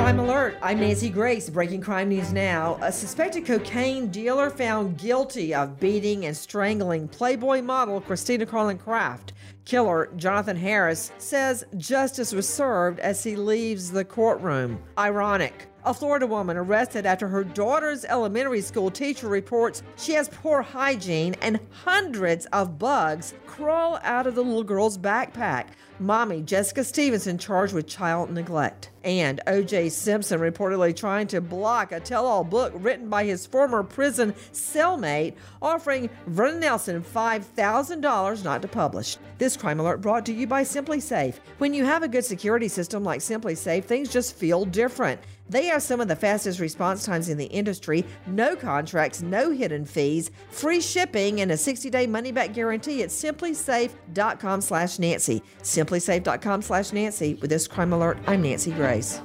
Crime Alert. I'm Nancy Grace. Breaking crime news now. A suspected cocaine dealer found guilty of beating and strangling Playboy model Christina Carlin Kraft. Killer Jonathan Harris says justice was served as he leaves the courtroom. Ironic. A Florida woman arrested after her daughter's elementary school teacher reports she has poor hygiene and hundreds of bugs crawl out of the little girl's backpack. Mommy Jessica Stevenson charged with child neglect. And O.J. Simpson reportedly trying to block a tell all book written by his former prison cellmate, offering Vernon Nelson $5,000 not to publish. This crime alert brought to you by SimpliSafe. When you have a good security system like SimpliSafe, things just feel different. They have some of the fastest response times in the industry, no contracts, no hidden fees, free shipping, and a 60-day money-back guarantee at simplisafe.com slash Nancy. Simplisafe.com slash Nancy. With this crime alert, I'm Nancy Grace.